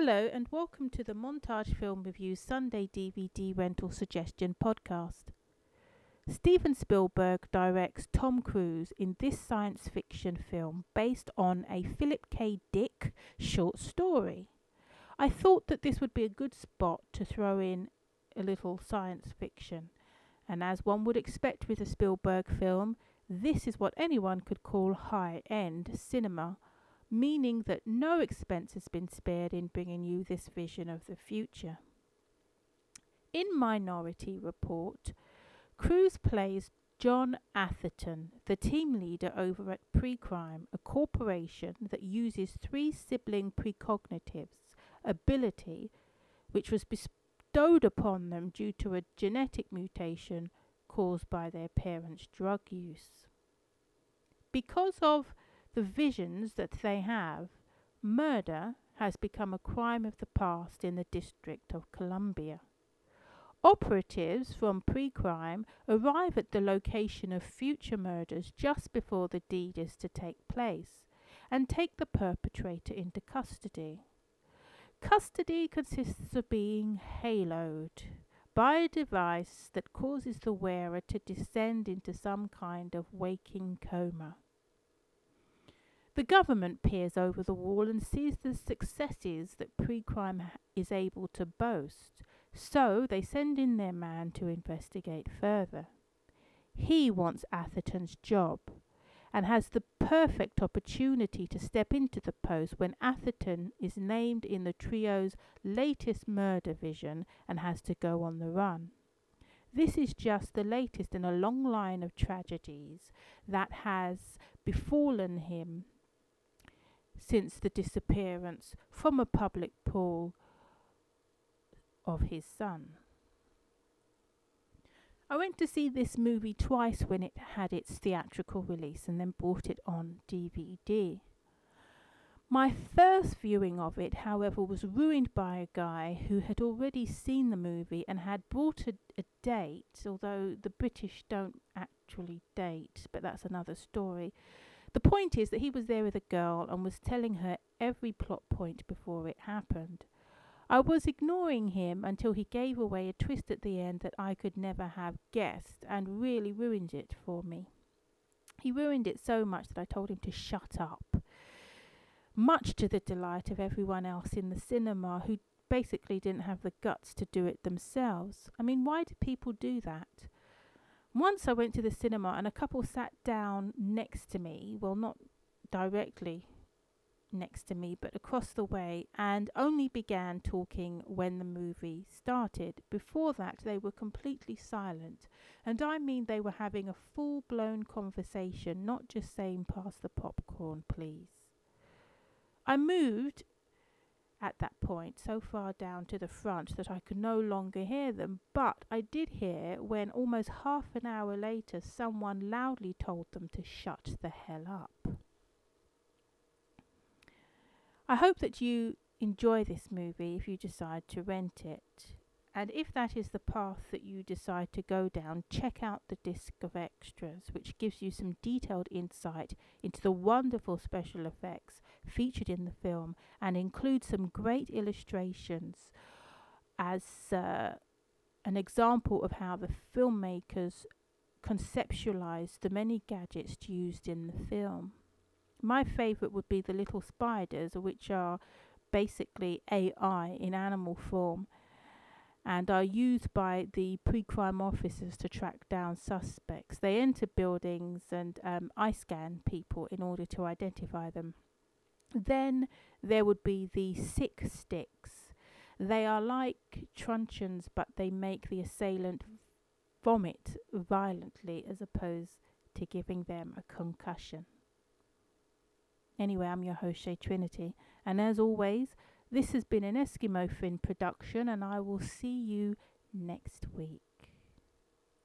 Hello, and welcome to the Montage Film Review Sunday DVD Rental Suggestion podcast. Steven Spielberg directs Tom Cruise in this science fiction film based on a Philip K. Dick short story. I thought that this would be a good spot to throw in a little science fiction, and as one would expect with a Spielberg film, this is what anyone could call high end cinema meaning that no expense has been spared in bringing you this vision of the future. In Minority Report, Cruise plays John Anderton, the team leader over at Precrime, a corporation that uses three sibling precognitives ability, which was bestowed upon them due to a genetic mutation caused by their parents' drug use. Because of the visions that they have, murder has become a crime of the past in the District of Columbia. Operatives from Precrime arrive at the location of future murders just before the deed is to take place and take the perpetrator into custody. Custody consists of being haloed by a device that causes the wearer to descend into some kind of waking coma. The government peers over the wall and sees the successes that Precrime is able to boast, so they send in their man to investigate further. He wants Anderton's job and has the perfect opportunity to step into the post when Anderton is named in the trio's latest murder vision and has to go on the run. This is just the latest in a long line of tragedies that has befallen him since the disappearance from a public pool of his son. I went to see this movie twice when it had its theatrical release and then bought it on DVD. My first viewing of it, however, was ruined by a guy who had already seen the movie and had bought a, a, date, although the British don't actually date, but that's another story. The point is that he was there with a girl and was telling her every plot point before it happened. I was ignoring him until he gave away a twist at the end that I could never have guessed and really ruined it for me. He ruined it so much that I told him to shut up, much to the delight of everyone else in the cinema who basically didn't have the guts to do it themselves. I mean, why do people do that? Once I went to the cinema and a couple sat down next to me, well, not directly next to me, but across the way, and only began talking when the movie started. Before that, they were completely silent, and I mean they were having a full blown conversation, not just saying, Pass the popcorn, please. I moved at that point so far down to the front that I could no longer hear them, but I did hear when almost half an hour later someone loudly told them to shut the hell up. I hope that you enjoy this movie if you decide to rent it. And if that is the path that you decide to go down, check out the disc of extras, which gives you some detailed insight into the wonderful special effects featured in the film and include some great illustrations as uh, an example of how the filmmakers conceptualized the many gadgets used in the film. My favourite would be the little spiders, which are basically AI in animal form and are used by the pre-crime officers to track down suspects. They enter buildings and um, eye scan people in order to identify them. Then there would be the sick sticks. They are like truncheons, but they make the assailant vomit violently as opposed to giving them a concussion. Anyway, I'm your host, Shay Trinity, and as always, this has been an Eskimo Fin production, and I will see you next week.